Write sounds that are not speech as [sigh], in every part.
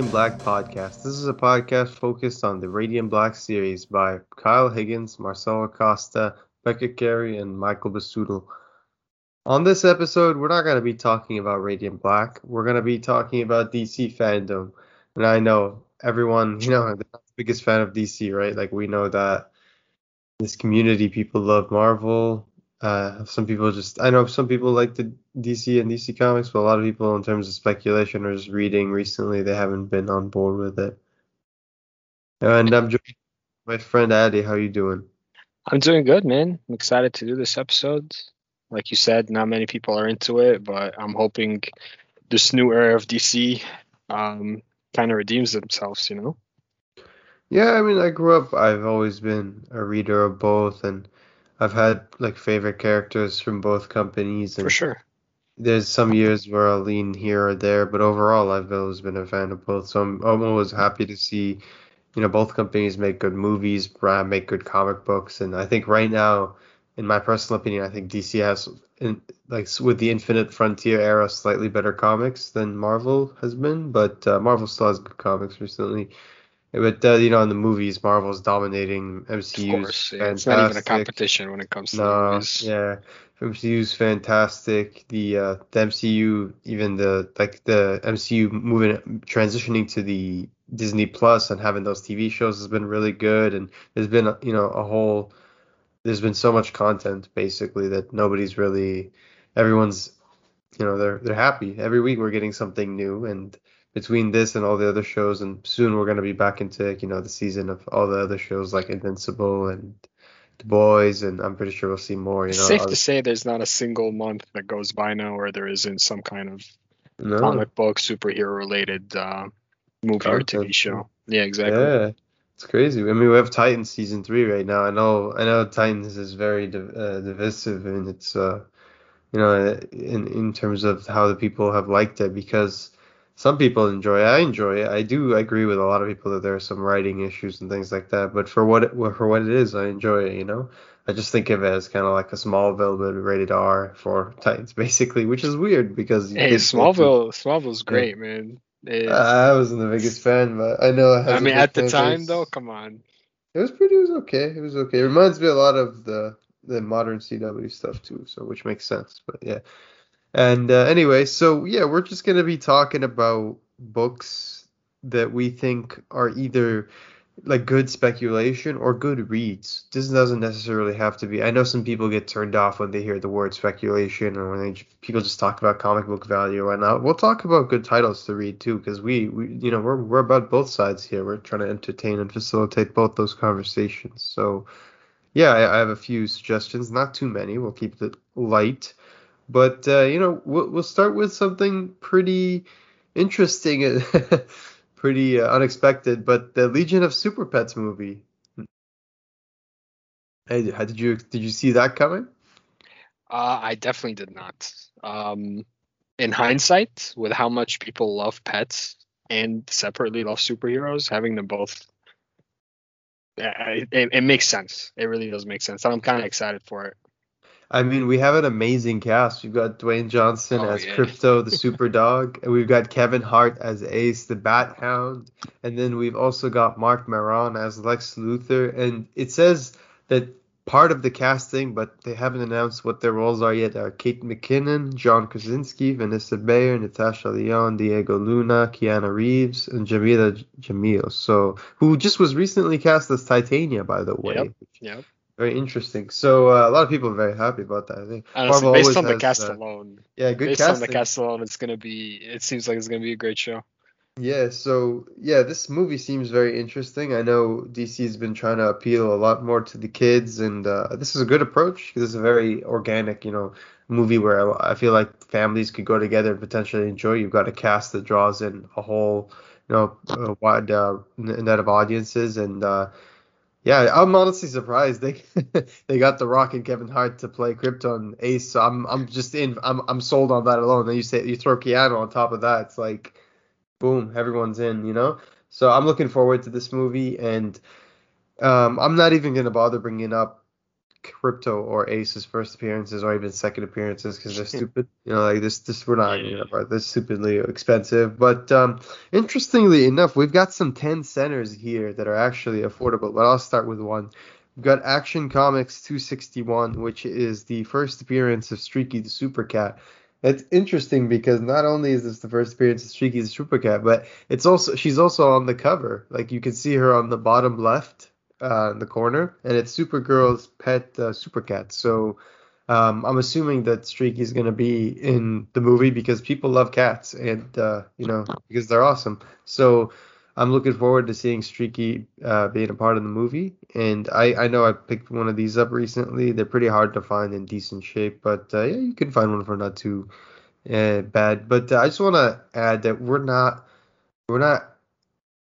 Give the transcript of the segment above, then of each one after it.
Radiant Black podcast. This is a podcast focused on the Radiant Black series by Kyle Higgins, Marcelo Costa, Becca Carey, and Michael Basuto. On this episode, we're not going to be talking about Radiant Black. We're going to be talking about DC FanDome. And I know everyone, you know, they're not the biggest fan of DC, right? Like we know that this community, people love Marvel. Uh, some people just, I know some people like the DC and DC comics, but a lot of people, in terms of speculation or just reading recently, they haven't been on board with it. And I'm joined my friend Addy. How you doing? I'm doing good, man. I'm excited to do this episode. Like you said, not many people are into it, but I'm hoping this new era of DC um, kind of redeems themselves, you know? Yeah, I mean, I grew up, I've always been a reader of both, and I've had like favorite characters from both companies. And For sure. There's some years where I'll lean here or there, but overall, I've always been a fan of both. So I'm, I'm always happy to see, you know, both companies make good movies, make good comic books, and I think right now, in my personal opinion, I think DC has, in, like with the Infinite Frontier era, slightly better comics than Marvel has been, but uh, Marvel still has good comics recently. But uh, you know, in the movies, Marvel's dominating. MCU. Of course, yeah. it's not even a competition when it comes to no, movies. Yeah, MCU's fantastic. The uh, the MCU, even the like the MCU moving transitioning to the Disney Plus and having those TV shows has been really good. And there's been you know a whole there's been so much content basically that nobody's really everyone's you know they're they're happy every week we're getting something new and between this and all the other shows, and soon we're gonna be back into you know the season of all the other shows like Invincible and The Boys, and I'm pretty sure we'll see more. You know, safe to say there's not a single month that goes by now where there isn't some kind of no. comic book superhero related uh, movie Content. or TV show. Yeah, exactly. Yeah. It's crazy. I mean, we have Titans season three right now. I know, I know, Titans is very div- uh, divisive and its, uh, you know, in in terms of how the people have liked it because some people enjoy it. I enjoy it. I do agree with a lot of people that there are some writing issues and things like that. But for what it, for what it is, I enjoy it. You know, I just think of it as kind of like a Smallville but rated R for Titans, [laughs] basically, which is weird because hey, Smallville, Smallville's great, yeah. man. Uh, I wasn't the biggest fan, but I know. I mean, at the time, though, come on. It was pretty. It was okay. It was okay. It reminds me a lot of the the modern CW stuff too, so which makes sense. But yeah, and uh, anyway, so yeah, we're just gonna be talking about books that we think are either like good speculation or good reads. This doesn't necessarily have to be. I know some people get turned off when they hear the word speculation or when they people just talk about comic book value or whatnot. We'll talk about good titles to read too, because we, we you know we're we're about both sides here. We're trying to entertain and facilitate both those conversations. So yeah, I, I have a few suggestions, not too many. We'll keep it light. But uh, you know, we'll, we'll start with something pretty interesting, [laughs] pretty uh, unexpected. But the Legion of Super Pets movie. Hey, did you did you see that coming? Uh, I definitely did not. Um, in hindsight, with how much people love pets and separately love superheroes, having them both, it, it, it makes sense. It really does make sense. And I'm kind of excited for it. I mean, we have an amazing cast. We've got Dwayne Johnson oh, as yeah. Krypto, the super dog, and we've got Kevin Hart as Ace, the Bat Hound, and then we've also got Marc Maron as Lex Luthor. And it says that part of the casting, but they haven't announced what their roles are yet, are Kate McKinnon, John Krasinski, Vanessa Bayer, Natasha Lyonne, Diego Luna, Keanu Reeves, and Jameela Jamil. So, who just was recently cast as Titania, by the way. Yep. Yep. Very interesting. So uh, a lot of people are very happy about that. I think Honestly, Marvel based on the cast alone. Yeah, good based casting. on the cast alone, it's gonna be. It seems like it's gonna be a great show. Yeah. So yeah, this movie seems very interesting. I know DC's been trying to appeal a lot more to the kids, and uh, this is a good approach. because it's a very organic, you know, movie where I feel like families could go together and potentially enjoy. You've got a cast that draws in a whole, you know, a wide uh, net of audiences, and uh, yeah, I'm honestly surprised they [laughs] they got The Rock and Kevin Hart to play Krypton Ace. So I'm I'm just in. I'm I'm sold on that alone. Then you say you throw Keanu on top of that, it's like, boom, everyone's in. You know. So I'm looking forward to this movie, and um, I'm not even gonna bother bringing up Krypto or Ace's first appearances or even second appearances because they're [laughs] stupid. You know, like this, this we're not you know, they're stupidly expensive. But um, interestingly enough, we've got some 10 centers here that are actually affordable. But I'll start with one. We've got Action Comics 261, which is the first appearance of Streaky the Super Cat. It's interesting because not only is this the first appearance of Streaky the Super Cat, but it's also she's also on the cover. Like you can see her on the bottom left uh, in the corner, and it's Supergirl's pet uh, Super Cat. So um, I'm assuming that Streaky is going to be in the movie because people love cats, and uh, you know because they're awesome. So I'm looking forward to seeing Streaky uh, being a part of the movie. And I, I know I picked one of these up recently. They're pretty hard to find in decent shape, but uh, yeah, you can find one for not too uh, bad. But uh, I just want to add that we're not we're not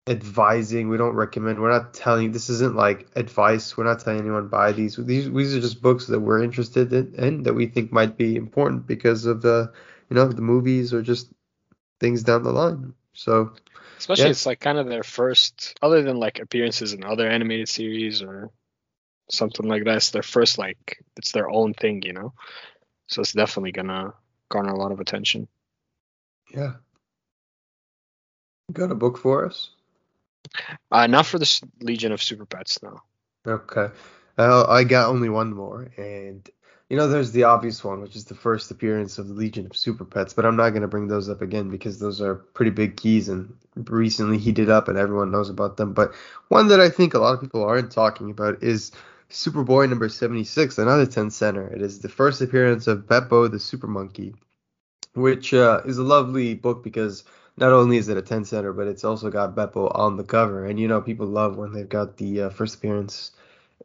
advising. We don't recommend. We're not telling. This isn't like advice. We're not telling anyone buy these. These these are just books that we're interested in and that we think might be important because of the you know the movies or just things down the line. So Especially yeah. it's like kind of their first, other than like appearances in other animated series or something like that. It's their first like it's their own thing, you know. So it's definitely gonna garner a lot of attention. Yeah. Got a book for us? Uh, not for the Legion of Super Pets, no. Okay. Uh, I got only one more, and you know, there's the obvious one, which is the first appearance of the Legion of Super Pets, but I'm not going to bring those up again because those are pretty big keys and recently heated up and everyone knows about them. But one that I think a lot of people aren't talking about is Superboy number 76, another 10 center. It is the first appearance of Beppo the Super Monkey, which uh, is a lovely book because not only is it a 10 center, but it's also got Beppo on the cover. And you know, people love when they've got the uh, first appearance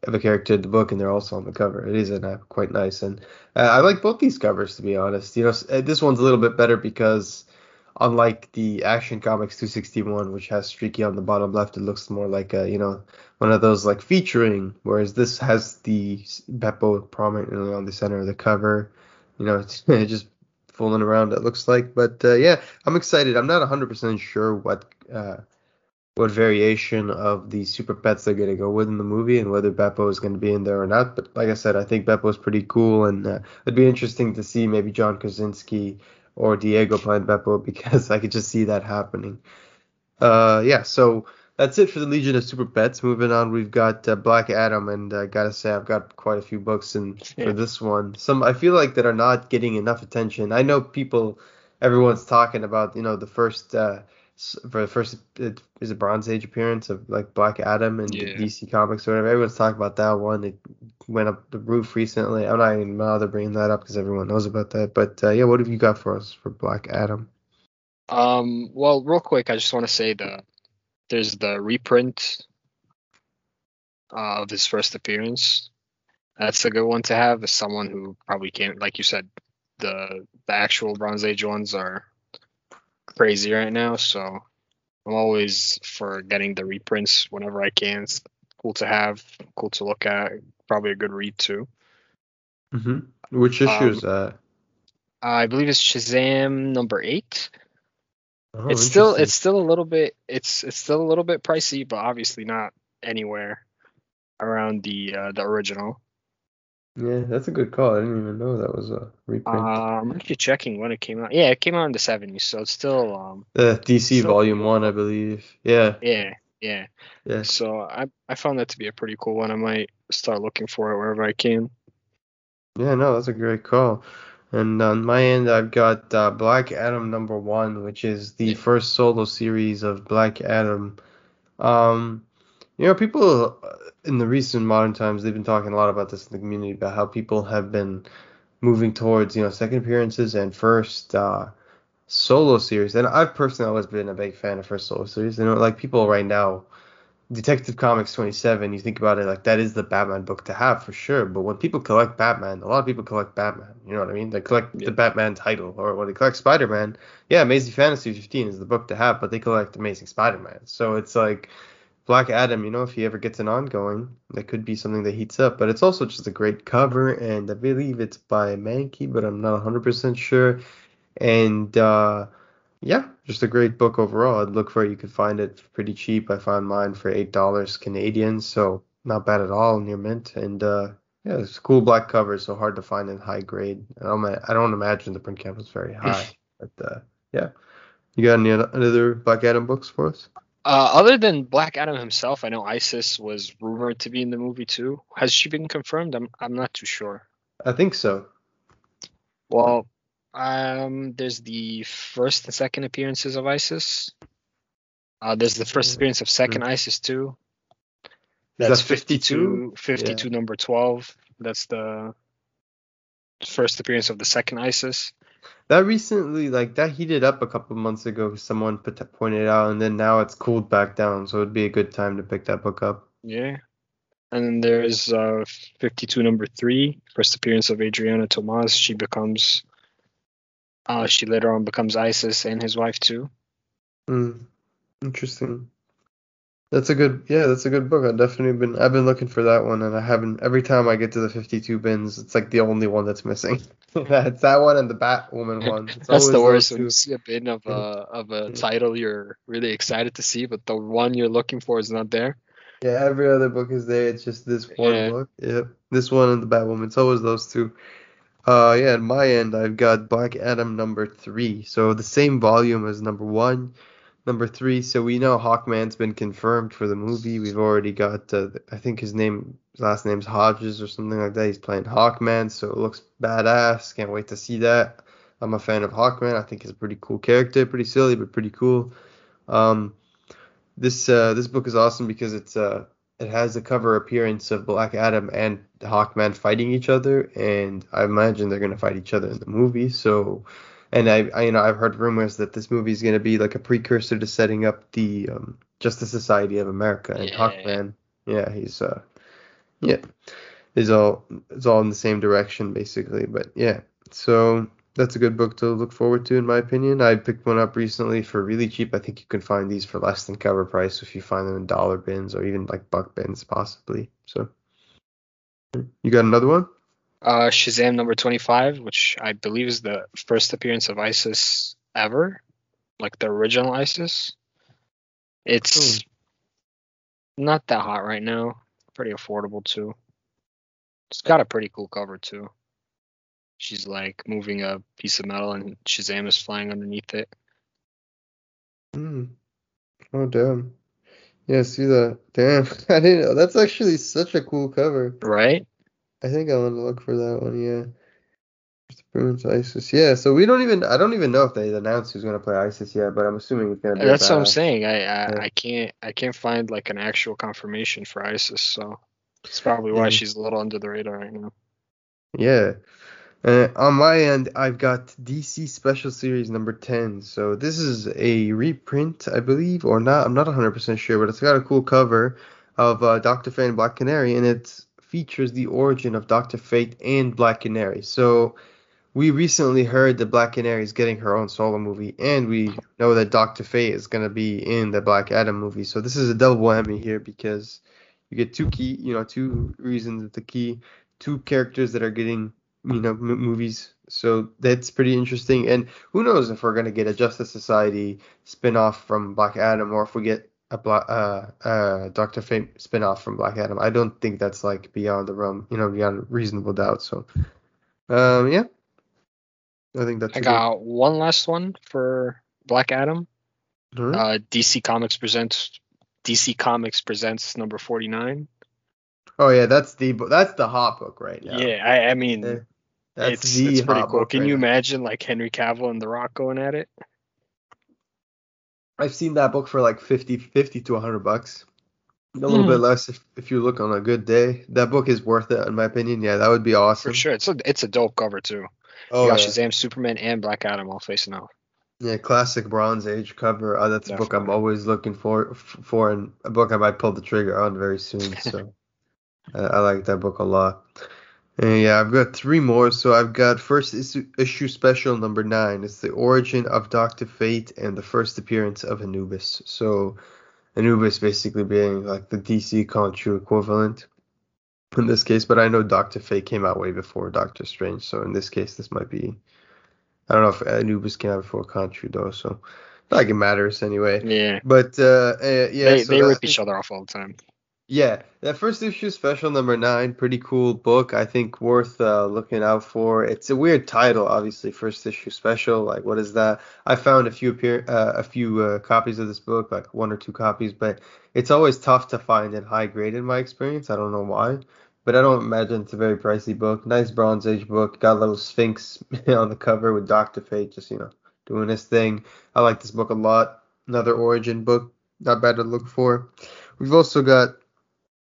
of a character in the book, and they're also on the cover. It is a, quite nice, and uh, I like both these covers to be honest. You know, uh, this one's a little bit better because unlike the Action Comics 261, which has Streaky on the bottom left, it looks more like a you know one of those like featuring, whereas this has the Beppo prominently on the center of the cover. You know, [laughs] it's just fooling around. It looks like, but uh, yeah, I'm excited. I'm not 100% sure what. Uh, what variation of the super pets they're going to go with in the movie and whether Beppo is going to be in there or not. But like I said, I think Beppo is pretty cool, and uh, it'd be interesting to see maybe John Krasinski or Diego playing Beppo [laughs] because I could just see that happening. Uh, yeah, so that's it for the Legion of Super Pets. Moving on, we've got uh, Black Adam, and I uh, gotta say I've got quite a few books in yeah. for this one. Some I feel like that are not getting enough attention. I know people, everyone's talking about you know the first uh, for the first is a Bronze Age appearance of like Black Adam and yeah. DC Comics or whatever. Everyone's talking about that one. It went up the roof recently. I'm not even bother bringing that up because everyone knows about that. But uh, yeah, what have you got for us for Black Adam? Um, well, real quick, I just want to say the there's the reprint uh, of his first appearance. That's a good one to have as someone who probably can't, like you said, the the actual Bronze Age ones are crazy right now, so I'm always for getting the reprints whenever I can. It's cool to have, cool to look at, probably a good read too. Mm-hmm. Which issue um, is that? I believe it's Shazam number eight. Oh, it's still it's still a little bit it's it's still a little bit pricey, but obviously not anywhere around the uh, the original. Yeah, that's a good call. I didn't even know that was a reprint. Uh, I'm actually checking when it came out. Yeah, it came out in the 70s, so it's still um the DC still Volume One, I believe. Yeah. Yeah, yeah. Yeah. So I I found that to be a pretty cool one. I might start looking for it wherever I can. Yeah, no, that's a great call. And on my end, I've got uh, Black Adam number one, which is the first solo series of Black Adam. Um, you know, people in the recent modern times, they've been talking a lot about this in the community about how people have been moving towards, you know, second appearances and first uh, solo series. And I've personally always been a big fan of first solo series. You know, like people right now, Detective Comics 27, you think about it, like that is the Batman book to have for sure. But when people collect Batman, a lot of people collect Batman. You know what I mean? They collect yeah. the Batman title, or when they collect Spider Man, yeah, Amazing Fantasy 15 is the book to have, but they collect Amazing Spider Man. So it's like Black Adam, you know, if he ever gets an ongoing, that could be something that heats up. But it's also just a great cover, and I believe it's by Mahnke, but I'm not 100% sure. And uh, yeah, just a great book overall. I'd look for it. You could find it pretty cheap. I found mine for eight dollars Canadian, so not bad at all near mint. And uh, Yeah, it's cool black cover, so hard to find in high grade. I don't, I don't imagine the print count was very [laughs] high, but uh, yeah. You got any other Black Adam books for us? Uh, other than Black Adam himself, I know Isis was rumored to be in the movie too. Has she been confirmed? I'm I'm not too sure. I think so. Well, um, there's the first and second appearances of Isis. Uh, there's the first appearance of 2nd Mhm. Isis too. That's that 52? 52, 52 number 12. That's the first appearance of the second Isis. That recently, like that heated up a couple months ago. Someone put, pointed out, and then now it's cooled back down. So it'd be a good time to pick that book up. Yeah. And then there's uh, 52 number three, first appearance of Adrianna Tomaz. She becomes, uh, she later on becomes Isis and his wife too. Hmm. Interesting. That's a good, yeah, that's a good book. I've definitely been, I've been looking for that one, and I haven't. Every time I get to the 52 bins, it's like the only one that's missing. [laughs] that's that one and the Batwoman [laughs] one. It's That's the worst when you see a bin of a of a title you're really excited to see, but the one you're looking for is not there. Yeah, every other book is there. It's just this one Yeah. book. Yep, this one and the Batwoman. It's always those two. Uh, yeah, at my end, I've got Black Adam number three. So the same volume as number one, number three. So we know Hawkman's been confirmed for the movie. We've already got, uh, I think his name, his last name's Hodges or something like that. He's playing Hawkman, so it looks badass. Can't wait to see that. I'm a fan of Hawkman. I think he's a pretty cool character. Pretty silly, but pretty cool. Um, this uh, this book is awesome because it's uh it has the cover appearance of Black Adam and Hawkman fighting each other, and I imagine they're gonna fight each other in the movie. So, and I, I you know I've heard rumors that this movie is gonna be like a precursor to setting up the um, Justice Society of America, and Yeah. Hawkman, yeah, he's uh yeah, is all it's all in the same direction basically. But yeah, so that's a good book to look forward to in my opinion. I picked one up recently for really cheap. I think you can find these for less than cover price if you find them in dollar bins or even like buck bins possibly. So you got another one? Uh, Shazam number 25, which I believe is the first appearance of ISIS ever, like the original ISIS. It's not that hot right now. Pretty affordable too. It's got a pretty cool cover too. She's like moving a piece of metal and Shazam is flying underneath it. Hmm. Oh damn. Yeah, see that. Damn. [laughs] I didn't know. That's actually such a cool cover. Right? I think I want to look for that one, yeah. ISIS. Yeah, so we don't even I don't even know if they announced who's gonna play ISIS yet, but I'm assuming it's gonna be That's what I'm saying. I I, Yeah. I can't I can't find like an actual confirmation for ISIS, so it's probably why Yeah. she's a little under the radar right now. Yeah. Uh, on my end, I've got DC Special Series number 10. So this is a reprint, I believe, or not. I'm not 100% sure, but it's got a cool cover of uh, Dr. Fate and Black Canary, and it features the origin of Dr. Fate and Black Canary. So we recently heard that Black Canary is getting her own solo movie, and we know that Dr. Fate is going to be in the Black Adam movie. So this is a double whammy here because you get two key, you know, two reasons the key, two characters that are getting, you know, m- movies. So that's pretty interesting. And who knows if we're going to get a Justice Society spin-off from Black Adam or if we get a Black, uh, uh, Dr. Fate spin-off from Black Adam. I don't think that's like beyond the realm, you know, beyond reasonable doubt. So, um, yeah. I think that's I a good- got one last one for Black Adam. Right. Uh, DC Comics presents DC Comics presents number 49. Oh yeah, that's the that's the hot book right now. Yeah, I, I mean, Yeah, That's it's the it's pretty hot cool. book Can right you imagine like Henry Cavill and The Rock going at it? I've seen that book for like 50, 50 to 100 bucks. A little Mhm. bit less if, if you look on a good day. That book is worth it, in my opinion. Yeah, that would be awesome. For sure. It's a it's a dope cover too. Oh, you got yeah. Shazam, Superman, and Black Adam all facing off. Yeah, classic Bronze Age cover. Uh, that's a book I'm always looking for, f- for, and a book I might pull the trigger on very soon. So [laughs] I, I like that book a lot. Yeah, I've got three more. So I've got first issue, issue special number nine. It's the origin of Doctor Fate and the first appearance of Anubis. So Anubis basically being like the DC Khonshu equivalent in this case. But I know Doctor Fate came out way before Doctor Strange. So in this case, this might be. I don't know if Anubis came out before Khonshu though. So not like it matters anyway. Yeah. But uh, uh yeah, they so they rip each other off all the time. Yeah, that first issue special number nine, pretty cool book. I think worth uh, looking out for. It's a weird title, obviously, first issue special. Like, what is that? I found a few appear uh, a few uh, copies of this book, like one or two copies, but it's always tough to find in high grade in my experience. I don't know why, but I don't imagine it's a very pricey book. Nice Bronze Age book. Got a little Sphinx [laughs] on the cover with Doctor Fate, just you know, doing his thing. I like this book a lot. Another Origin book, not bad to look for. We've also got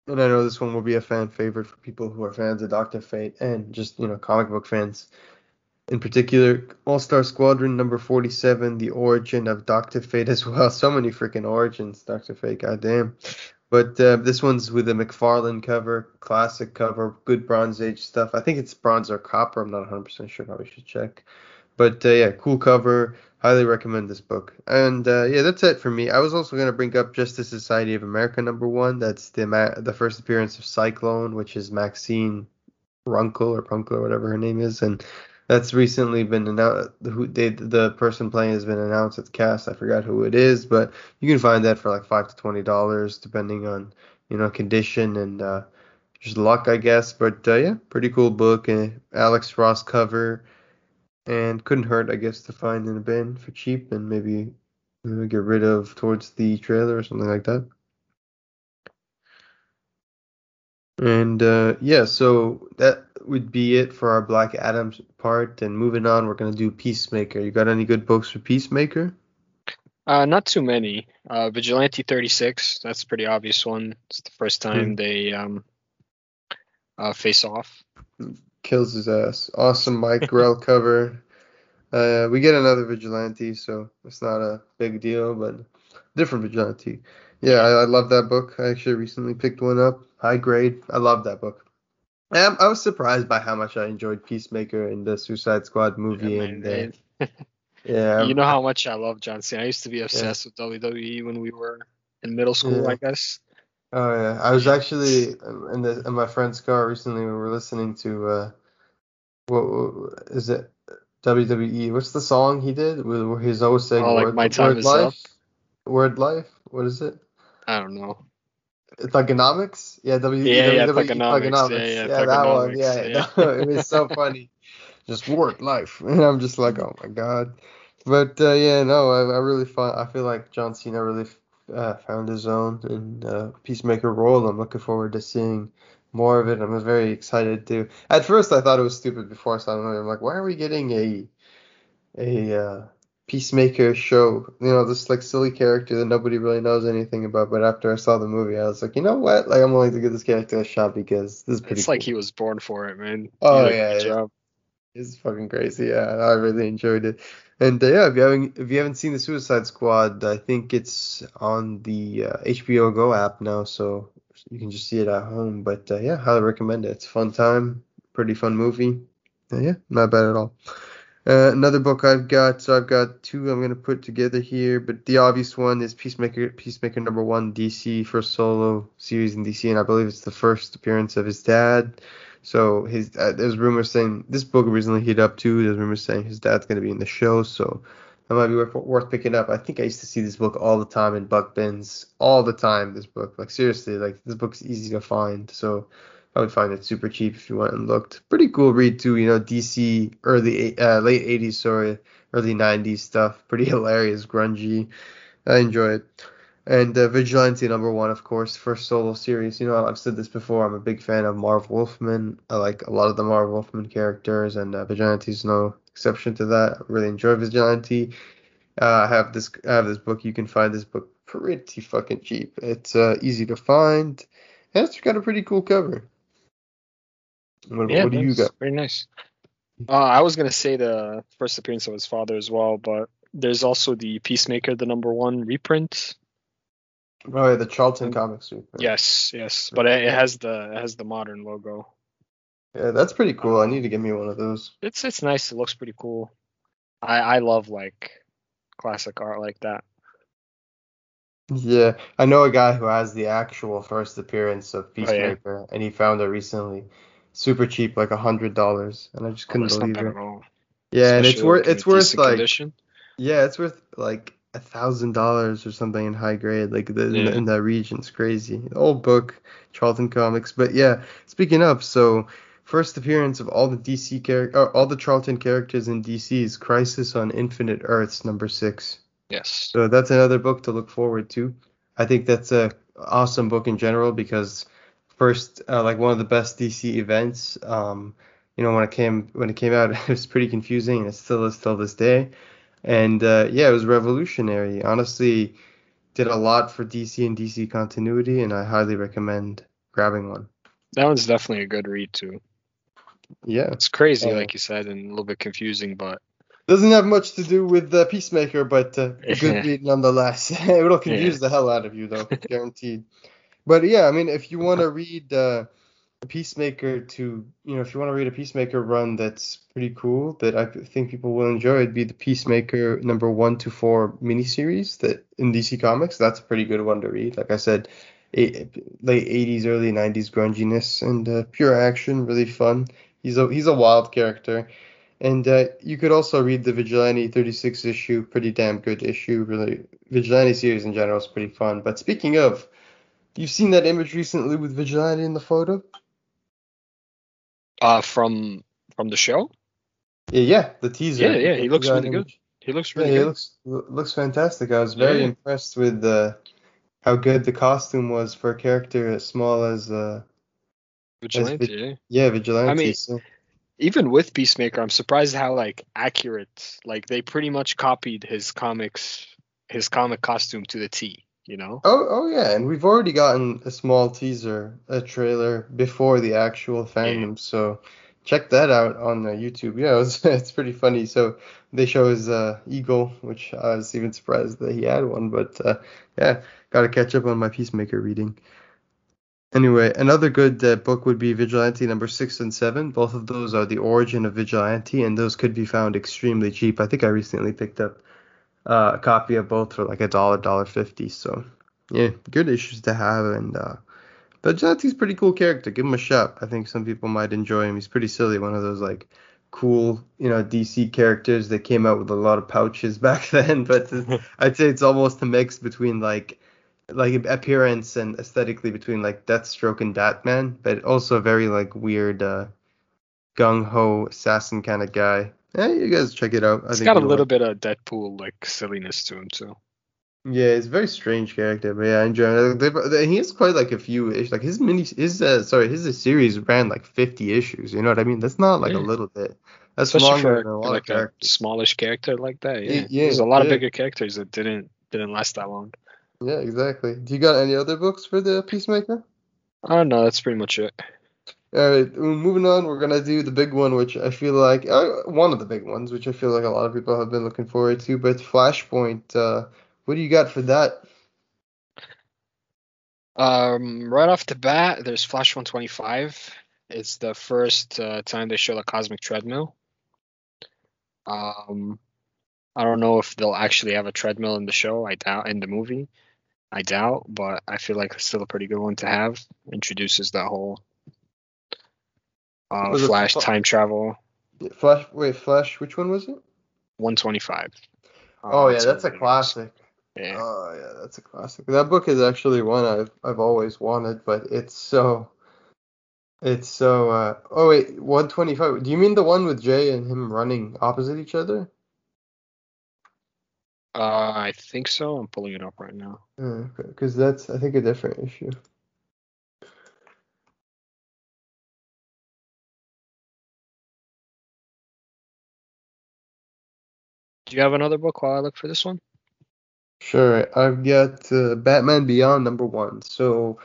and I know this one will be a fan favorite for people who are fans of Doctor Fate and just you know comic book fans in particular. All Star Squadron number 47, the origin of Doctor Fate as well. [laughs] So many freaking origins, Doctor Fate, goddamn. But uh, this one's with a McFarlane cover, classic cover, good Bronze Age stuff. I think it's bronze or copper. I'm not 100% sure. Probably should check. But uh, yeah, cool cover. Highly recommend this book. And uh, yeah, that's it for me. I was also going to bring up Justice Society of America number one. That's the ma- the first appearance of Cyclone, which is Maxine Runkle or Punkle or whatever her name is, and that's recently been announced. Who they, the person playing has been announced at the cast. I forgot who it is, but you can find that for like five to twenty dollars, depending on you know condition and uh, just luck, I guess. But uh, yeah, pretty cool book. And Alex Ross cover and couldn't hurt, I guess, to find in a bin for cheap and maybe get rid of towards the trailer or something like that. And uh, yeah, so that would be it for our Black Adams part. And moving on, we're gonna do Peacemaker. You got any good books for Peacemaker? Uh, not too many. Uh, Vigilante 36, that's a pretty obvious one. It's the first time hmm. they um, uh, face off kills his ass. Awesome Mike Grell [laughs] cover. Uh, we get another vigilante, so it's not a big deal, but different vigilante. Yeah, I, I love that book. I actually recently picked one up. High grade. I love that book. And I was surprised by how much I enjoyed Peacemaker in the Suicide Squad movie. Yeah, and uh, [laughs] yeah, you know how much I love John Cena. I used to be obsessed yeah. with WWE when we were in middle school, yeah. I guess. Oh yeah, I was actually in the in my friend's car recently. We were listening to uh, what is it? WWE. What's the song he did where he's always saying oh, like word, my time word is life? Up? Word life. What is it? I don't know. Thuganomics? Yeah, w- yeah, yeah, Thuganomics. Thuganomics. Yeah, yeah, yeah that one. Yeah, yeah. [laughs] No, it was so funny. just word life, [laughs] and I'm just like, oh my god. But uh, yeah, no, I, I really find I feel like John Cena really uh, found his own in uh, Peacemaker role. I'm looking forward to seeing more of it. I'm very excited to. At first, I thought it was stupid before I saw the movie. I'm like, why are we getting a a uh, Peacemaker show? You know, this like silly character that nobody really knows anything about. But after I saw the movie, I was like, you know what? Like, I'm willing to give this character a shot because this is pretty. It's cool. like he was born for it, man. Oh yeah, it's fucking crazy. Yeah, I really enjoyed it. And uh, yeah, if you haven't if you haven't seen the Suicide Squad, I think it's on the uh, HBO Go app now, so you can just see it at home. But uh, yeah, highly recommend it. It's a fun time, pretty fun movie. Yeah, not bad at all. Uh, another book I've got, so I've got two I'm gonna put together here, but the obvious one is Peacemaker, Peacemaker number one, DC first solo series in DC, and I believe it's the first appearance of his dad. So his uh, there's rumors saying this book originally hit up too. There's rumors saying his dad's gonna be in the show, so that might be worth, worth picking up. I think I used to see this book all the time in Buck bins, all the time. This book, like seriously, like this book's easy to find, so I would find it super cheap if you went and looked. Pretty cool read too, you know, DC early uh, late 80s, sorry, early 90s stuff. Pretty [laughs] hilarious, grungy. I enjoy it. And uh, Vigilante number one, of course, first solo series. You know, I've said this before. I'm a big fan of Marv Wolfman. I like a lot of the Marv Wolfman characters, and uh, Vigilante's no exception to that. I really enjoy Vigilante. Uh, I have this. I have this book. You can find this book pretty fucking cheap. It's uh, easy to find, and it's got a pretty cool cover. What, yeah, what do you got? Very nice. Uh, I was gonna say the first appearance of his father as well, but there's also the Peacemaker, the number one reprint Oh, yeah, the Charlton comics. Yes, yes, but it, has the it has the modern logo. Yeah, that's pretty cool. I um, need to get me one of those. It's it's nice. It looks pretty cool. I I love like classic art like that. Yeah, I know a guy who has the actual first appearance of Peacemaker, oh, yeah. and he found it recently, super cheap, like a hundred dollars, and I just oh, couldn't oh, believe it. Yeah, Especially and it's worth it's worth like condition. yeah, it's worth like a thousand dollars or something in high grade, like the, in, Yeah. in that region. It's crazy. Old book, Charlton Comics. But yeah, speaking of, so first appearance of all the DC character, all the Charlton characters in DC's Crisis on Infinite Earths number six. Yes. So that's another book to look forward to. I think that's a awesome book in general because first, uh, like one of the best DC events. Um, you know, when it came when it came out, [laughs] it was pretty confusing, and it still is till this day. And uh, yeah, it was revolutionary. Honestly, did a lot for DC and DC continuity, and I highly recommend grabbing one. That one's definitely a good read too. Yeah, It's crazy, Oh. like you said, and a little bit confusing, but doesn't have much to do with uh, Peacemaker, but uh, a [laughs] good read nonetheless. [laughs] It'll confuse Yeah. the hell out of you, though, [laughs] guaranteed. But yeah, I mean, if you want to read uh, Peacemaker to, you know, if you want to read a Peacemaker run that's pretty cool, that I think people will enjoy, it'd be the Peacemaker number one to four miniseries that in DC Comics. That's a pretty good one to read. Like I said, eight, late 80s, early 90s grunginess and uh, pure action, really fun. He's a he's a wild character. And uh, you could also read the Vigilante 36 issue, pretty damn good issue. Really, Vigilante series in general is pretty fun. But speaking of, you've seen that image recently with Vigilante in the photo? Uh, from from the show, Yeah, yeah, the teaser. Yeah, yeah, he looks really good. he looks Yeah, really he good. looks looks fantastic. I was very Yeah. impressed with uh, how good the costume was for a character as small as uh, Vigilante, Vig- yeah. yeah, Vigilante. mean- so, Even with Peacemaker, I'm surprised how like accurate, like they pretty much copied his comics, his comic costume to the T. You know? oh, oh yeah, and we've already gotten a small teaser, a trailer before the actual FanDome, so check that out on uh, YouTube. [laughs] Yeah, it's, it's pretty funny. So they show his uh, eagle, which I was even surprised that he had one, but uh, yeah, got to catch up on my Peacemaker reading. Anyway, another good uh, book would be Vigilante number six and seven. Both of those are the origin of Vigilante, and those could be found extremely cheap. I think I recently picked up uh, a copy of both for like a dollar, dollar fifty. So yeah, good issues to have. And uh, Vigilante's a pretty cool character. Give him a shot. I think some people might enjoy him. He's pretty silly. One of those like cool, you know, DC characters that came out with a lot of pouches [laughs] back then. But [laughs] I'd say it's almost a mix between like like appearance and aesthetically between like Deathstroke and Batman, but also a very like weird uh gung ho assassin kind of guy. Yeah, you guys check it out. I It's got a little like- bit of Deadpool like silliness to him too. Yeah, it's a very strange character, but yeah, I enjoy it. They've- they- He has quite like a few issues. Like his mini, his uh, sorry, his series ran like 50 issues. You know what I mean? That's not like a little bit. That's Especially longer for than a lot like of a smallish character like that. Yeah, Yeah, yeah, there's a lot of bigger characters that didn't didn't last that long. Yeah, exactly. Do you got any other books for the Peacemaker? Oh no, that's pretty much it. All right, moving on, we're gonna do the big one, which I feel like uh, one of the big ones, which I feel like a lot of people have been looking forward to. But Flashpoint, uh, what do you got for that? Um, right off the bat, there's Flash 125. It's the first uh, time they show the cosmic treadmill. Um, I don't know if they'll actually have a treadmill in the show. I doubt in the movie. I doubt, but I feel like it's still a pretty good one to have. Introduces that whole uh, it Flash Fla- time travel Flash, wait, Flash, which one was it? 125. Uh, Oh yeah, what that's a classic. Yeah. Oh yeah, that's a classic. That book is actually one I've I've always wanted, but it's so it's so uh oh wait, 125. Do you mean the one with Jay and him running opposite each other? Uh, I think so. I'm pulling it up right now. Yeah, because that's I think a different issue. Do you have another book while I look for this one? Sure, I've got uh, Batman Beyond number one. So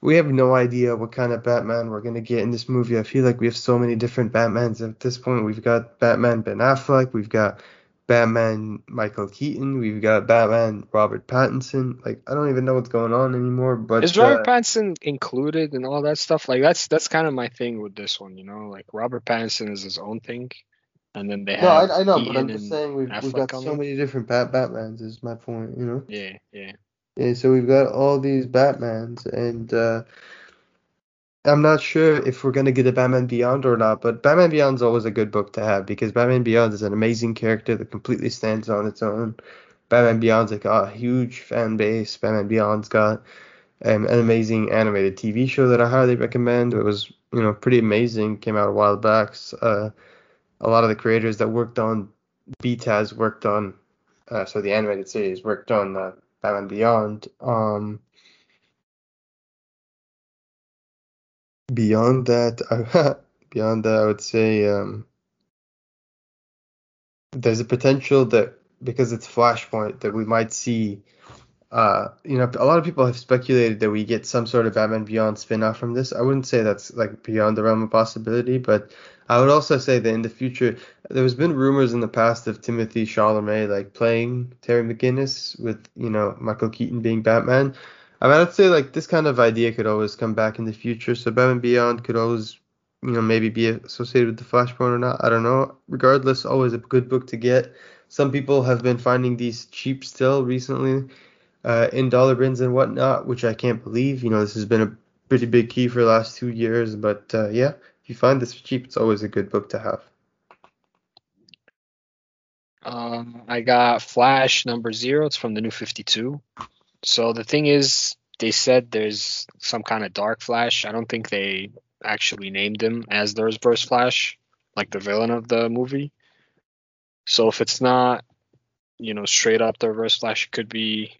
we have no idea what kind of Batman we're gonna get in this movie. I feel like we have so many different Batmans at this point. We've got Batman Ben Affleck, we've got Batman Michael Keaton, we've got Batman Robert Pattinson. Like I don't even know what's going on anymore. But Is Robert uh, Pattinson included in all that stuff? Like that's that's kind of my thing with this one, you know. Like Robert Pattinson is his own thing, and then they no, have I, I know, but I'm just saying we've we've got so many different Bat Batmans. Is my point, you know? Yeah, yeah. Yeah, so we've got all these Batmans, and uh, I'm not sure if we're gonna get a Batman Beyond or not. But Batman Beyond's always a good book to have because Batman Beyond is an amazing character that completely stands on its own. Batman Beyond's like a huge fan base. Batman Beyond's got um, an amazing animated TV show that I highly recommend. It was you know pretty amazing. Came out a while back. Uh, a lot of the creators that worked on BTAS worked on uh, so the animated series worked on uh, Batman Beyond. Um, beyond that, I, [laughs] beyond that, I would say um, there's a potential that because it's Flashpoint that we might see. Uh, you know, a lot of people have speculated that we get some sort of Batman Beyond spin-off from this. I wouldn't say that's like beyond the realm of possibility, but I would also say that in the future, there's been rumors in the past of Timothy Chalamet like playing Terry McGinnis with you know Michael Keaton being Batman. I mean, I'd say like this kind of idea could always come back in the future. So Batman Beyond could always you know maybe be associated with the Flashpoint or not. I don't know. Regardless, always a good book to get. Some people have been finding these cheap still recently uh, in dollar bins and whatnot, which I can't believe. You know, this has been a pretty big key for the last two years, but uh, yeah, if you find this cheap, it's always a good book to have. Um, I got Flash number zero. It's from the New 52. So the thing is, they said there's some kind of Dark Flash. I don't think they actually named him as the Reverse Flash, like the villain of the movie. So if it's not, you know, straight up the Reverse Flash, it could be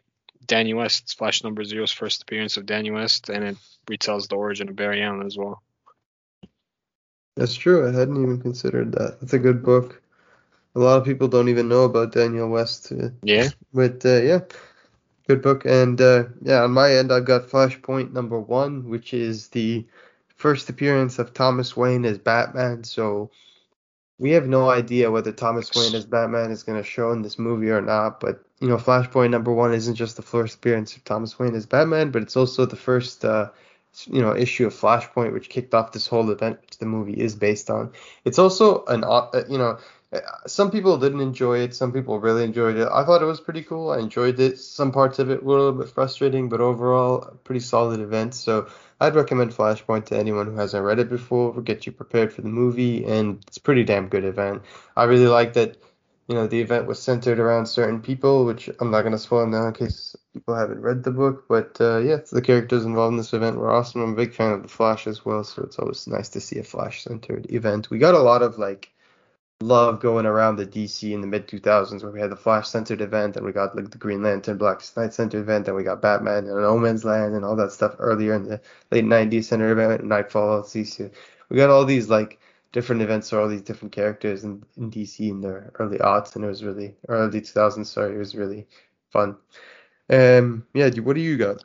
Danny West, Flash number zero's first appearance of Danny West, and it retells the origin of Barry Allen as well. That's true. I hadn't even considered that. That's a good book. A lot of people don't even know about Daniel West. Uh, yeah. But uh, yeah, good book. And uh, yeah, on my end, I've got Flashpoint number one, which is the first appearance of Thomas Wayne as Batman. So we have no idea whether Thomas Wayne as Batman is going to show in this movie or not. But you know, Flashpoint number one isn't just the first appearance of Thomas Wayne as Batman, but it's also the first uh, you know issue of Flashpoint, which kicked off this whole event, which the movie is based on. It's also an uh, you know uh, some people didn't enjoy it, some people really enjoyed it. I thought it was pretty cool. I enjoyed it. Some parts of it were a little bit frustrating, but overall, pretty solid event. So I'd recommend Flashpoint to anyone who hasn't read it before. will Get you prepared for the movie, and it's pretty damn good event. I really like that you know, the event was centered around certain people, which I'm not going to spoil now in case people haven't read the book. But uh, yeah, the characters involved in this event were awesome. I'm a big fan of the Flash as well, so it's always nice to see a Flash centered event. We got a lot of like love going around the DC in the mid 2000s where we had the Flash centered event and we got like the Green Lantern Black Knight centered event and we got Batman and No Man's Land and all that stuff earlier in the late 90s centered event, Knightfall, CC. We got all these like different events for all these different characters in, in DC in the early aughts, and it was really early 2000s. Sorry, it was really fun. Um, yeah, what do you got?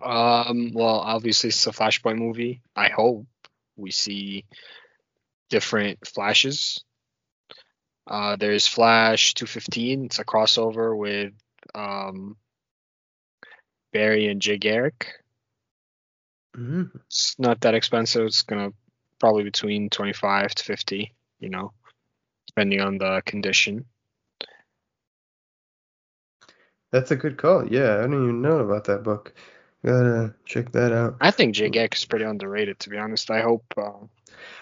Um, well, obviously it's a Flashpoint movie. I hope we see different flashes. Uh, there's Flash 215. It's a crossover with um, Barry and Jay Garrick. Mm-hmm. It's not that expensive. It's gonna probably between 25 to 50, you know, depending on the condition. That's a good call. Yeah, I didn't even know about that book. Gotta check that out. I think Jay Garrick is pretty underrated, to be honest. I hope. Uh,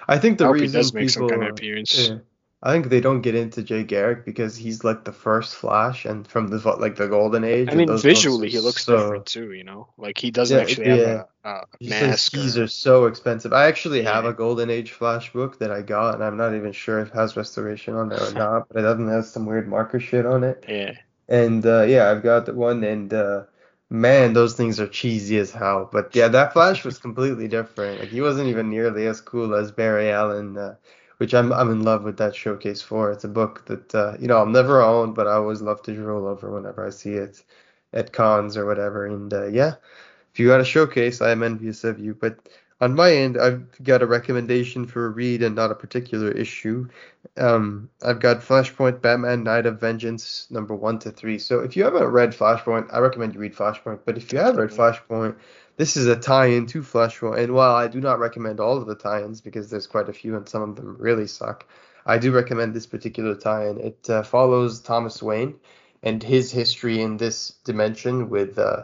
I think the I reason he does make people, some kind of appearance. Yeah, I think they don't get into Jay Garrick because he's like the first Flash and from the like the golden age. I mean, visually he looks so, different too. You know, like he doesn't yeah, actually yeah. have a, a mask. These are so expensive. I actually yeah. have a golden age Flash book that I got, and I'm not even sure if it has restoration on it or [laughs] not, but it doesn't have some weird marker shit on it. Yeah. And uh, yeah, I've got the one, and uh, man, those things are cheesy as hell. But yeah, that Flash was completely different. Like he wasn't even nearly as cool as Barry Allen. Uh, which I'm I'm in love with that showcase for. It's a book that uh, you know I'll never own, but I always love to drool over whenever I see it at cons or whatever. And uh, yeah, if you got a showcase, I am envious of you. But on my end, I've got a recommendation for a read and not a particular issue. Um, I've got Flashpoint Batman Knight of Vengeance number one to three. So if you haven't read Flashpoint, I recommend you read Flashpoint. But if you have read Flashpoint, this is a tie-in to Flashpoint, and while I do not recommend all of the tie-ins because there's quite a few and some of them really suck, I do recommend this particular tie-in. It uh, follows Thomas Wayne and his history in this dimension with uh,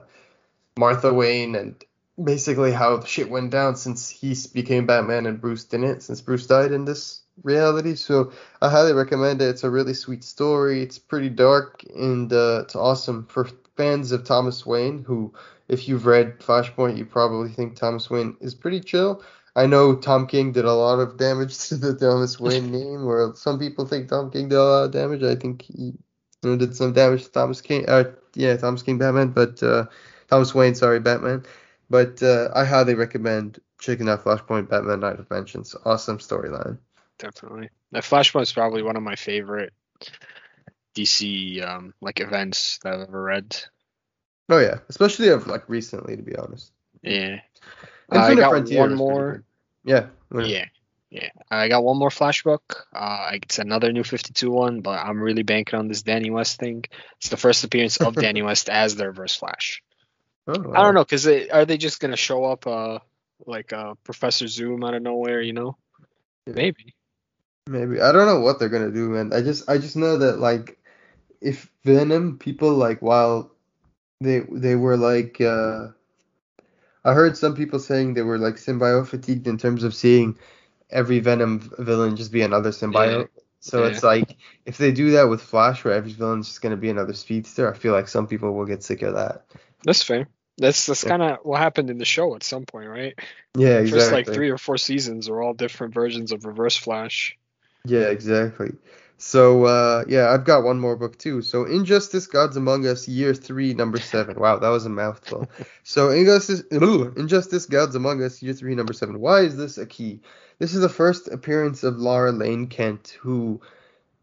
Martha Wayne and basically how shit went down since he became Batman and Bruce didn't, since Bruce died in this reality. So I highly recommend it. It's a really sweet story. It's pretty dark and uh, it's awesome for fans of Thomas Wayne. Who, if you've read Flashpoint, you probably think Thomas Wayne is pretty chill. I know Tom King did a lot of damage [laughs] to the Thomas Wayne [laughs] name, where some people think Tom King did a lot of damage. I think he you know, did some damage to Thomas King. Uh, yeah, Thomas King Batman, but uh, Thomas Wayne, sorry, Batman. But uh, I highly recommend checking out Flashpoint Batman Knight of Vengeance. Awesome storyline. Definitely. Flashpoint is probably one of my favorite DC um, like events that I've ever read. Oh yeah, especially of like recently, to be honest. Yeah. Infinite I got Frontier one more. Yeah. Yeah. Yeah. I got one more flash book. Uh, it's another new 52 one, but I'm really banking on this Danny West thing. It's the first appearance of Danny [laughs] West as the Reverse Flash. Oh, I don't know, cause they, are they just gonna show up uh like uh Professor Zoom out of nowhere? You know? Yeah. Maybe. Maybe I don't know what they're gonna do, man. I just I just know that like if Venom people like while they they were like uh I heard some people saying they were like symbiote fatigued in terms of seeing every Venom villain just be another symbiote. So Yeah. it's like if they do that with Flash where every villain's just gonna be another speedster, I feel like some people will get sick of that. That's fair. That's that's Yeah. kind of what happened in the show at some point, right? Yeah, First exactly. like three or four seasons are all different versions of Reverse Flash. Yeah, exactly. So uh yeah, I've got one more book too. So Injustice Gods Among Us Year 3 number 7. Wow, that was a mouthful. [laughs] So Injustice ugh, Injustice Gods Among Us Year 3 number 7. Why is this a key? This is the first appearance of Lara Lane Kent who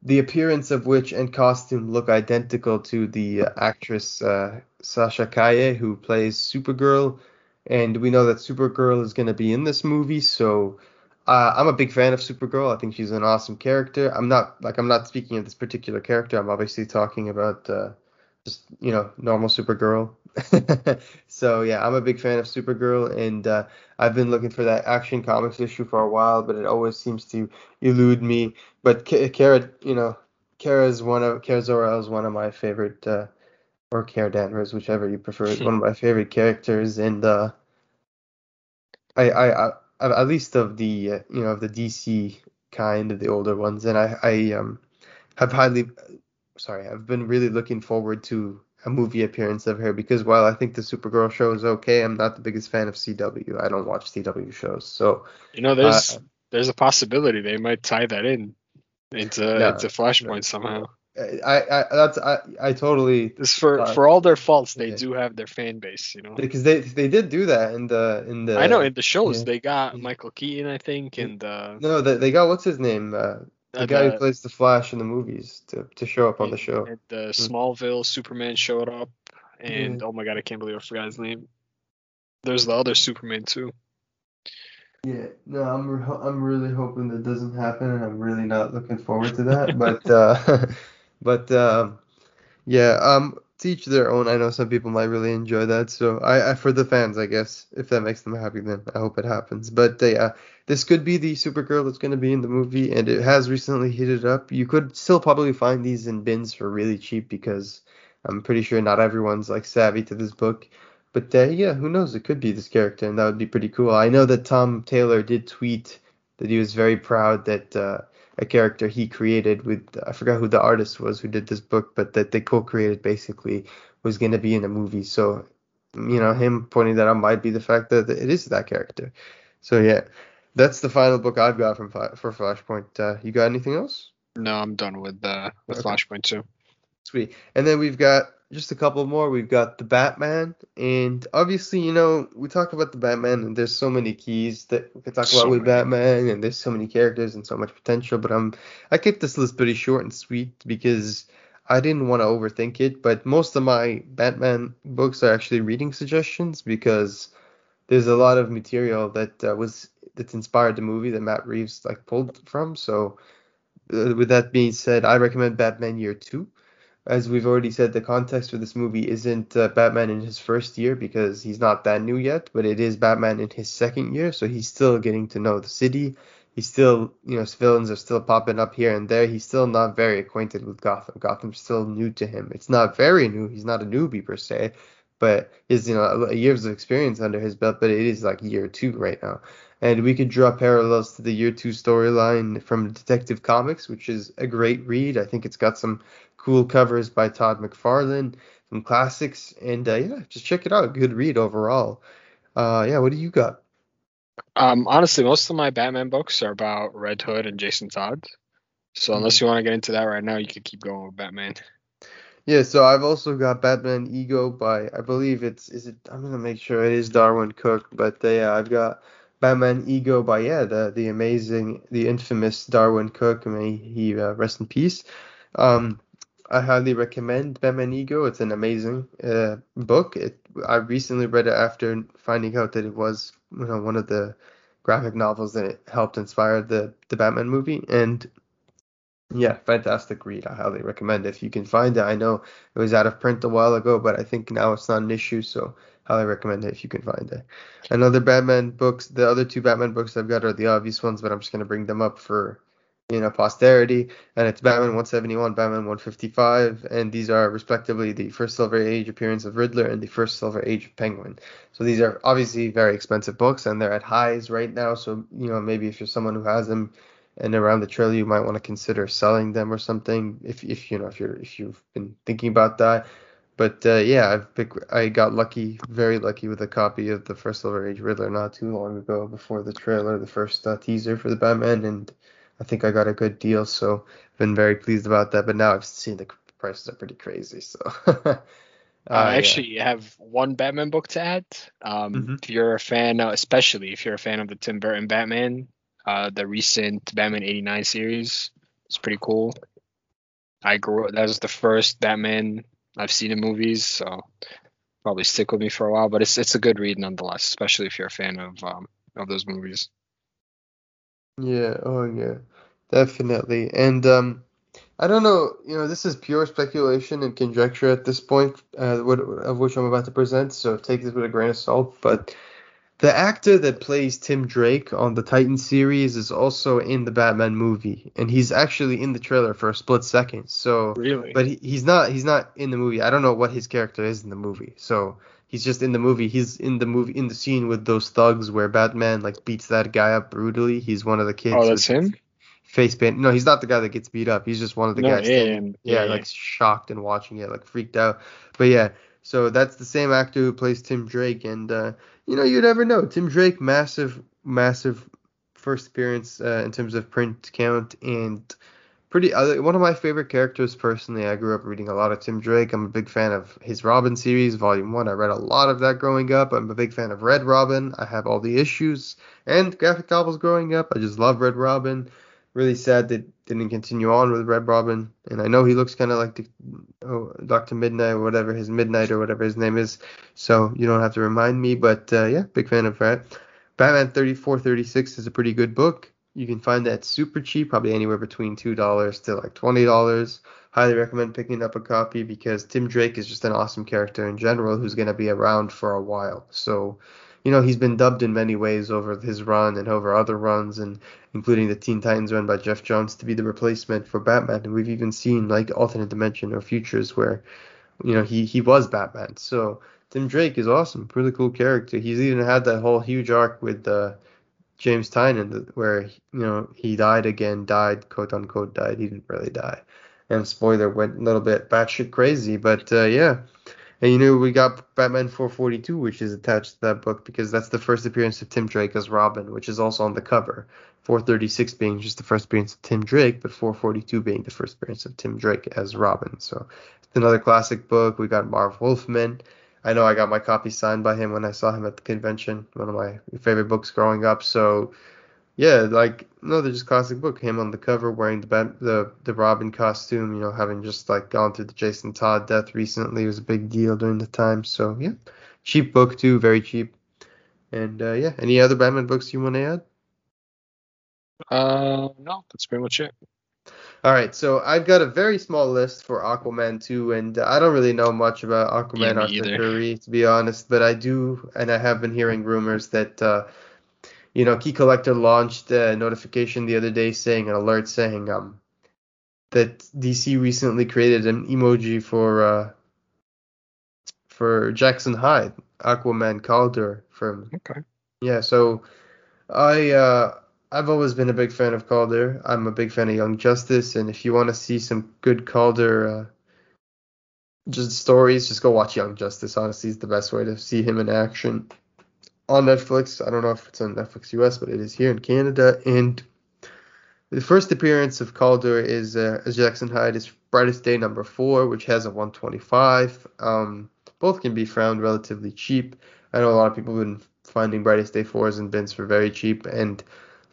the appearance of which and costume look identical to the uh, actress uh, Sasha Calle who plays Supergirl and we know that Supergirl is going to be in this movie so uh, I'm a big fan of Supergirl. I think she's an awesome character. I'm not like I'm not speaking of this particular character. I'm obviously talking about uh, just you know normal Supergirl. [laughs] so yeah, I'm a big fan of Supergirl, and uh, I've been looking for that Action Comics issue for a while, but it always seems to elude me. But Ka- Kara, you know, Kara is one of Kara Zor-El is one of my favorite, uh, or Kara Danvers, whichever you prefer, is one of my favorite characters, and uh, I, I, I at least of the uh, you know of the DC kind of the older ones, and I I um have highly sorry I've been really looking forward to a movie appearance of her because while I think the Supergirl show is okay, I'm not the biggest fan of CW. I don't watch CW shows, so You know, there's Uh, there's a possibility they might tie that in into No, into Flashpoint no. somehow. I I that's I I totally This for Uh, for all their faults, they yeah. do have their fan base. You know. because they they did do that in the in the I know in the shows yeah. they got Michael Keaton, I think, and uh, no they, they got what's his name uh, the uh, guy who plays the Flash in the movies to to show up on the show. the Smallville Superman showed up, and Yeah. oh my god, I can't believe I forgot his name. There's the other Superman too. Yeah, no, I'm re- I'm really hoping that doesn't happen, and I'm really not looking forward to that. But uh, [laughs] but um, yeah, um, to each their own. I know some people might really enjoy that, so I, I for the fans, I guess, if that makes them happy, then I hope it happens. But uh, yeah, this could be the Supergirl that's going to be in the movie, and it has recently heated up. You could still probably find these in bins for really cheap because I'm pretty sure not everyone's like savvy to this book. But uh, yeah, who knows? It could be this character, and that would be pretty cool. I know that Tom Taylor did tweet that he was very proud that uh, a character he created with I forgot who the artist was who did this book, but that they co-created basically was going to be in a movie. So you know, him pointing that out might be the fact that it is that character. So yeah, that's the final book I've got from for Flashpoint. Uh, you got anything else? No, I'm done with uh, with Okay. Flashpoint too. Sweet. And then we've got just a couple more. We've got the Batman, and obviously, you know, we talk about the Batman, and there's so many keys that we could talk So about with many. Batman, and there's so many characters and so much potential. But um, I kept this list pretty short and sweet because I didn't want to overthink it. But most of my Batman books are actually reading suggestions because there's a lot of material that uh, was that's inspired the movie that Matt Reeves like pulled from. So uh, with that being said, I recommend Batman Year Two as we've already said, the context for this movie isn't uh, Batman in his first year because he's not that new yet, but it is Batman in his second year, so he's still getting to know the city. He's still, you know, villains are still popping up here and there. He's still not very acquainted with Gotham. Gotham's still new to him. It's not very new. He's not a newbie per se, but his you know years of experience under his belt. But it is like year two right now, and we could draw parallels to the year two storyline from Detective Comics, which is a great read. I think it's got some cool covers by Todd McFarlane, some classics, and uh, yeah, just check it out. Good read overall. Uh, yeah, what do you got? Um, honestly, most of my Batman books are about Red Hood and Jason Todd. So unless you want to get into that right now, you could keep going with Batman. Yeah, so I've also got Batman Ego by I believe it's is it I'm gonna make sure it is Darwyn Cooke, but yeah, I've got Batman Ego by yeah the the amazing the infamous Darwyn Cooke may he uh, rest in peace. Um, I highly recommend Batman Ego. It's an amazing uh, book. It I recently read it after finding out that it was you know one of the graphic novels that helped inspire the the Batman movie and yeah, fantastic read. I highly recommend it if you can find it. I know it was out of print a while ago, but I think now it's not an issue, so highly recommend it if you can find it. Another Batman books, the other two Batman books I've got are the obvious ones, but I'm just gonna bring them up for you know posterity. And it's Batman 171, Batman 155, and these are respectively the first Silver Age appearance of Riddler and the first Silver Age of Penguin. So these are obviously very expensive books, and they're at highs right now. So you know maybe if you're someone who has them and around the trailer you might want to consider selling them or something if if you know if you're if you've been thinking about that but uh, yeah I've pick, I got lucky very lucky with a copy of the first Silver Age Riddler not too long ago before the trailer the first uh, teaser for the Batman and I think I got a good deal so I've been very pleased about that but now I've seen the prices are pretty crazy so [laughs] uh, I actually yeah. have one Batman book to add. Um, mm-hmm. If you're a fan, especially if you're a fan of the Tim Burton Batman, uh, the recent Batman 89 series. It's pretty cool. I grew that was the first Batman I've seen in movies, so probably stick with me for a while. But it's it's a good read nonetheless, especially if you're a fan of um, of those movies. Yeah, oh yeah, definitely. And um, I don't know, you know, this is pure speculation and conjecture at this point, uh, what, of which I'm about to present. So take this with a grain of salt. But the actor that plays Tim Drake on the Titan series is also in the Batman movie, and he's actually in the trailer for a split second. So, really, but he, he's not he's not in the movie. I don't know what his character is in the movie. So he's just in the movie. He's in the movie in the scene with those thugs where Batman like beats that guy up brutally. He's one of the kids. Oh, that's him. Face paint. No, he's not the guy that gets beat up. He's just one of the no, guys. Yeah, yeah, yeah, like shocked and watching it, like freaked out. But yeah, so that's the same actor who plays Tim Drake, and uh, you know you never know. Tim Drake, massive, massive first appearance uh, in terms of print count, and pretty other. One of my favorite characters personally. I grew up reading a lot of Tim Drake. I'm a big fan of his Robin series, Volume One. I read a lot of that growing up. I'm a big fan of Red Robin. I have all the issues and graphic novels growing up. I just love Red Robin really sad that didn't continue on with Red Robin. And I know he looks kind of like oh, Doctor Midnight or whatever his Midnight or whatever his name is. So you don't have to remind me. But uh, yeah, big fan of that. Batman 3436 is a pretty good book. You can find that super cheap, probably anywhere between two dollars to like twenty dollars. Highly recommend picking up a copy because Tim Drake is just an awesome character in general who's going to be around for a while. So you know, he's been dubbed in many ways over his run and over other runs, and including the Teen Titans run by Geoff Johns to be the replacement for Batman. And we've even seen like alternate dimension or futures where, you know, he he was Batman. So Tim Drake is awesome, really cool character. He's even had that whole huge arc with uh, James Tynion where you know he died again, died quote unquote died. He didn't really die. And spoiler went a little bit batshit crazy, but uh, yeah. And you know, we got Batman 442, which is attached to that book because that's the first appearance of Tim Drake as Robin, which is also on the cover. 436 being just the first appearance of Tim Drake, but 442 being the first appearance of Tim Drake as Robin. So it's another classic book. We got Marv Wolfman. I know I got my copy signed by him when I saw him at the convention, one of my favorite books growing up. So yeah, like no, they're just classic book. Him on the cover wearing the the the Robin costume, you know, having just like gone through the Jason Todd death recently was a big deal during the time. So yeah, cheap book too, very cheap. And uh, yeah, any other Batman books you want to add? Uh, no, that's pretty much it. All right, so I've got a very small list for Aquaman 2, and I don't really know much about Aquaman Arthur Curry, to be honest, but I do, and I have been hearing rumors that uh, you know, Key Collector launched a notification the other day saying an alert saying um that DC recently created an emoji for uh for Jackson Hyde, Aquaman Kaldur from Okay. yeah. So I uh, I've always been a big fan of Kaldur. I'm a big fan of Young Justice, and if you want to see some good Kaldur uh, just stories, just go watch Young Justice. Honestly, is the best way to see him in action on Netflix. I don't know if it's on Netflix US, but it is here in Canada. And the first appearance of Kaldur is uh, as Jackson Hyde is Brightest Day number four, which has a 125. Um, both can be found relatively cheap. I know a lot of people have been finding Brightest Day fours and bins for very cheap. And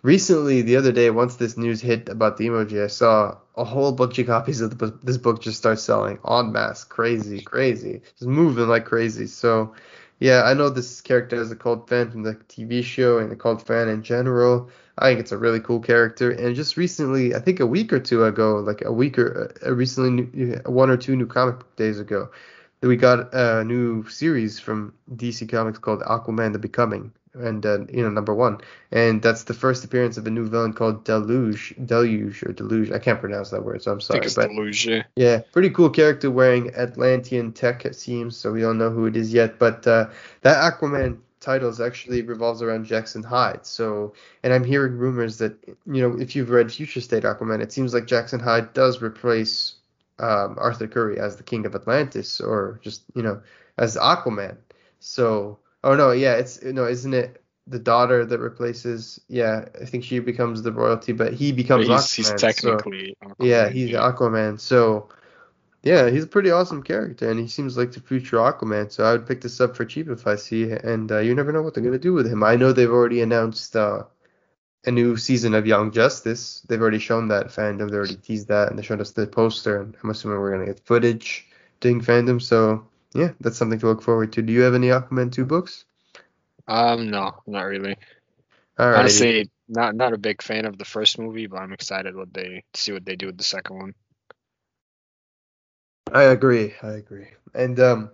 recently, the other day, once this news hit about the emoji, I saw a whole bunch of copies of this book just start selling en masse. Crazy, crazy, just moving like crazy. So. Yeah, I know this character has a cult fan from the TV show and a cult fan in general. I think it's a really cool character. And just recently, I think a week or two ago, like a week or uh, recently, new- one or two new comic days ago, that we got a new series from DC Comics called Aquaman: The Becoming, and uh, you know number one, and that's the first appearance of a new villain called Deluge, Deluge or Deluge. I can't pronounce that word, so I'm sorry. think it's But Deluge. yeah. yeah, pretty cool character wearing Atlantean tech, it seems. So we don't know who it is yet, but uh, that Aquaman titles actually revolves around Jackson Hyde. So, and I'm hearing rumors that you know if you've read Future State Aquaman, it seems like Jackson Hyde does replace um, Arthur Curry as the King of Atlantis, or just you know as Aquaman. So, oh no, yeah, it's no, isn't it? The daughter that replaces, yeah, I think she becomes the royalty, but he becomes he's, he's Aquaman. so- technically. yeah, Aquaman, he's Aquaman. So, yeah, he's a pretty awesome character, and he seems like the future Aquaman. So I would pick this up for cheap if I see it. And uh, you never know what they're gonna do with him. I know they've already announced uh, a new season of Young Justice. They've already shown that FanDome. They already teased that, and they showed us the poster. And I'm assuming we're gonna get footage doing FanDome. So yeah, that's something to look forward to. Do you have any Aquaman two books? Um, no, not really. All right. Honestly, not not a big fan of the first movie, but I'm excited what they see what they do with the second one. I agree. I agree. And um,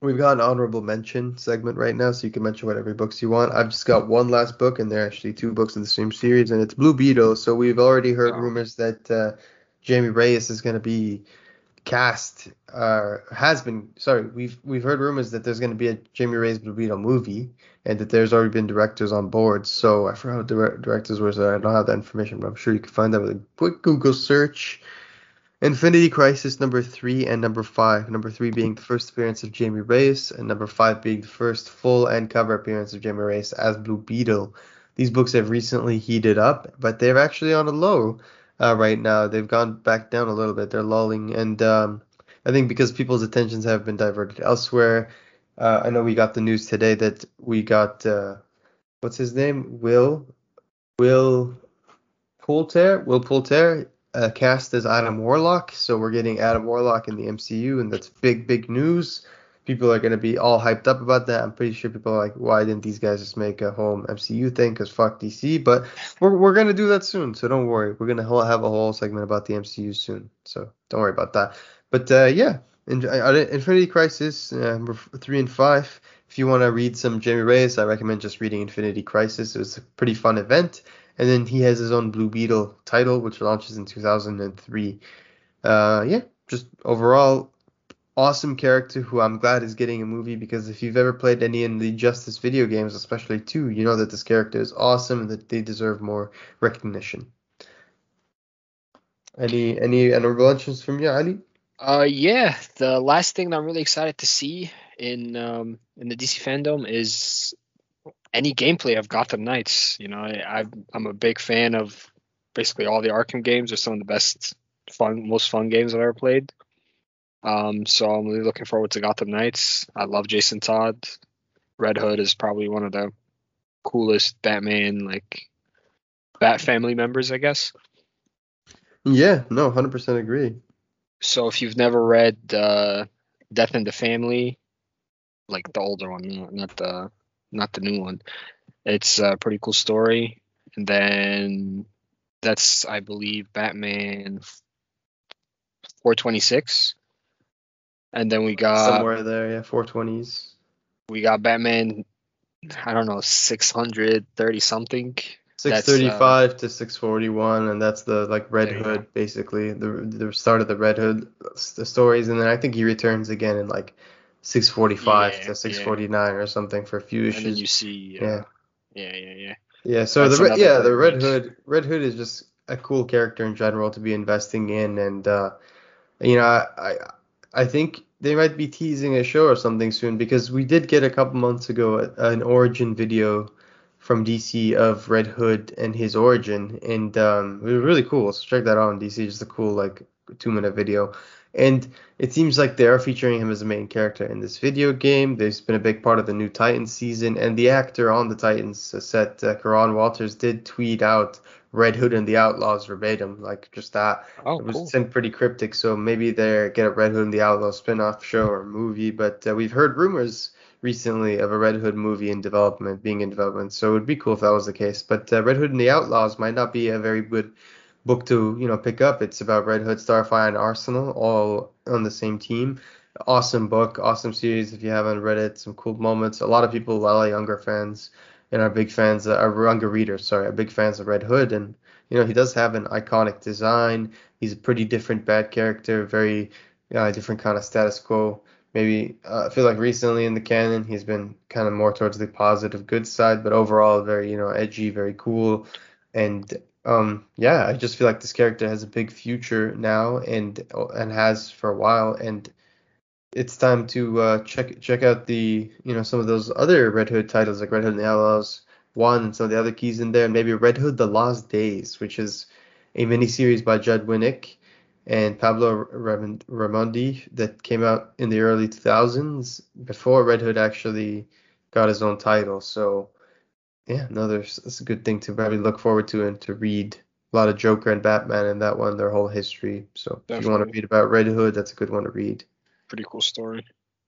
we've got an honorable mention segment right now, so you can mention whatever books you want. I've just got one last book, and there are actually two books in the same series, and it's Blue Beetle. So we've already heard Oh. rumors that uh, Jamie Reyes is going to be cast, uh, has been. Sorry, we've we've heard rumors that there's going to be a Jamie Reyes Blue Beetle movie, and that there's already been directors on board. So I forgot what dire- directors were. So I don't have that information, but I'm sure you can find that with a quick Google search. Infinity Crisis number three and number five. Number three being the first appearance of Jamie Reyes, and number five being the first full and cover appearance of Jamie Reyes as Blue Beetle. These books have recently heated up, but they're actually on a low uh, right now. They've gone back down a little bit. They're lulling, and um, I think because people's attentions have been diverted elsewhere. Uh, I know we got the news today that we got uh, what's his name? Will Will Poulter. Will Poulter uh, cast as Adam Warlock. So we're getting Adam Warlock in the MCU, and that's big, big news. People are going to be all hyped up about that. I'm pretty sure people are like, why didn't these guys just make a whole MCU thing? Because fuck DC. But we're, we're going to do that soon. So don't worry. We're going to have a whole segment about the MCU soon. So don't worry about that. But uh, yeah, Infinity Crisis, uh, number three and five. If you want to read some Jamie Reyes, I recommend just reading Infinity Crisis. It was a pretty fun event. And then he has his own Blue Beetle title, which launches in 2003. Uh, yeah, just overall awesome character who I'm glad is getting a movie because if you've ever played any in the Justice video games, especially two, you know that this character is awesome and that they deserve more recognition. Any any honorable mentions from you, Ali? Uh, yeah. The last thing that I'm really excited to see in um in the DC FanDome is any gameplay of Gotham Knights. You know, I, I'm a big fan of basically all the Arkham games. They're some of the best fun, most fun games I've ever played. Um, so I'm really looking forward to Gotham Knights. I love Jason Todd. Red Hood is probably one of the coolest Batman like Bat family members, I guess. Yeah, no, 100% agree. So if you've never read uh, Death in the Family, like the older one, not- not the not the new one, it's a pretty cool story. And then that's I believe Batman 426. And then we got Somewhere there, yeah, 420s. we got Batman I don't know 630 something. That's, uh, 635 to 641, and that's the like Red Hood, basically the the start of the Red Hood the stories, and then I think he returns again in like 645 Yeah, to 649 or something for a few issues. And you see. Uh, Yeah. yeah. Yeah. Yeah. Yeah, so That's the Red- yeah, the Red. Hood Red Hood is just a cool character in general to be investing in, and uh, you know, I, I I think they might be teasing a show or something soon because we did get a couple months ago an origin video from DC of Red Hood and his origin, and um, it was really cool. So check that out on DC, just a cool like two minute video. And it seems like they are featuring him as a main character in this video game. There's been a big part of the new Titans season, and the actor on the Titans set, uh, Curran Walters, did tweet out Red Hood and the Outlaws verbatim, like just that. Oh, It was cool. sent pretty cryptic, so maybe they get a Red Hood and the Outlaws spin-off show or movie. But uh, we've heard rumors recently of a Red Hood movie in development, being in development. So it would be cool if that was the case. But uh, Red Hood and the Outlaws might not be a very good book to you know pick up. It's about Red Hood, Starfire, and Arsenal all on the same team. Awesome book, awesome series. If you haven't read it, some cool moments. A lot of people, a lot of younger fans, and are big fans, uh, are younger readers, sorry, are big fans of Red Hood. And you know he does have an iconic design. He's a pretty different bad character, very uh, different kind of status quo. Maybe uh, I feel like recently in the canon he's been kind of more towards the positive good side, but overall very you know edgy, very cool, and um yeah, I just feel like this character has a big future now and and has for a while, and it's time to uh, check check out the you know some of those other Red Hood titles like Red Hood and the Outlaws one and some of the other keys in there, and maybe Red Hood: The Lost Days, which is a miniseries by Judd Winick and Pablo Raimondi that came out in the early 2000s before Red Hood actually got his own title. So yeah, no, there's it's a good thing to probably look forward to and to read. A lot of Joker and Batman in that one, their whole history. So if you want to read about Red Hood, that's a good one to read. Pretty cool story.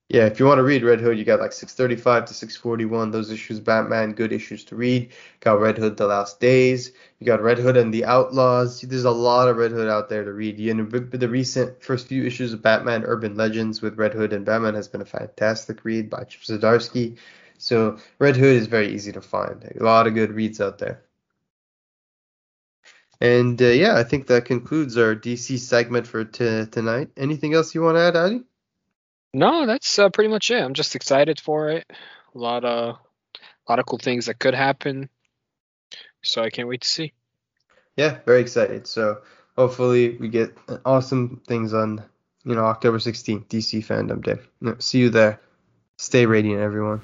Yeah, if you want to read Red Hood, you got like 635 to 641. Those issues, Batman, good issues to read. Got Red Hood, The Last Days. You got Red Hood and the Outlaws. There's a lot of Red Hood out there to read. You know, the recent first few issues of Batman Urban Legends with Red Hood and Batman has been a fantastic read by Chip Zdarsky. So Red Hood is very easy to find. A lot of good reads out there. And uh, yeah, I think that concludes our DC segment for t- tonight. Anything else you want to add, Ali? No, that's uh, pretty much it. I'm just excited for it. A lot of, a lot of cool things that could happen. So I can't wait to see. Yeah, very excited. So hopefully we get awesome things on, you know, October 16th, DC FanDome Day. See you there. Stay radiant, everyone.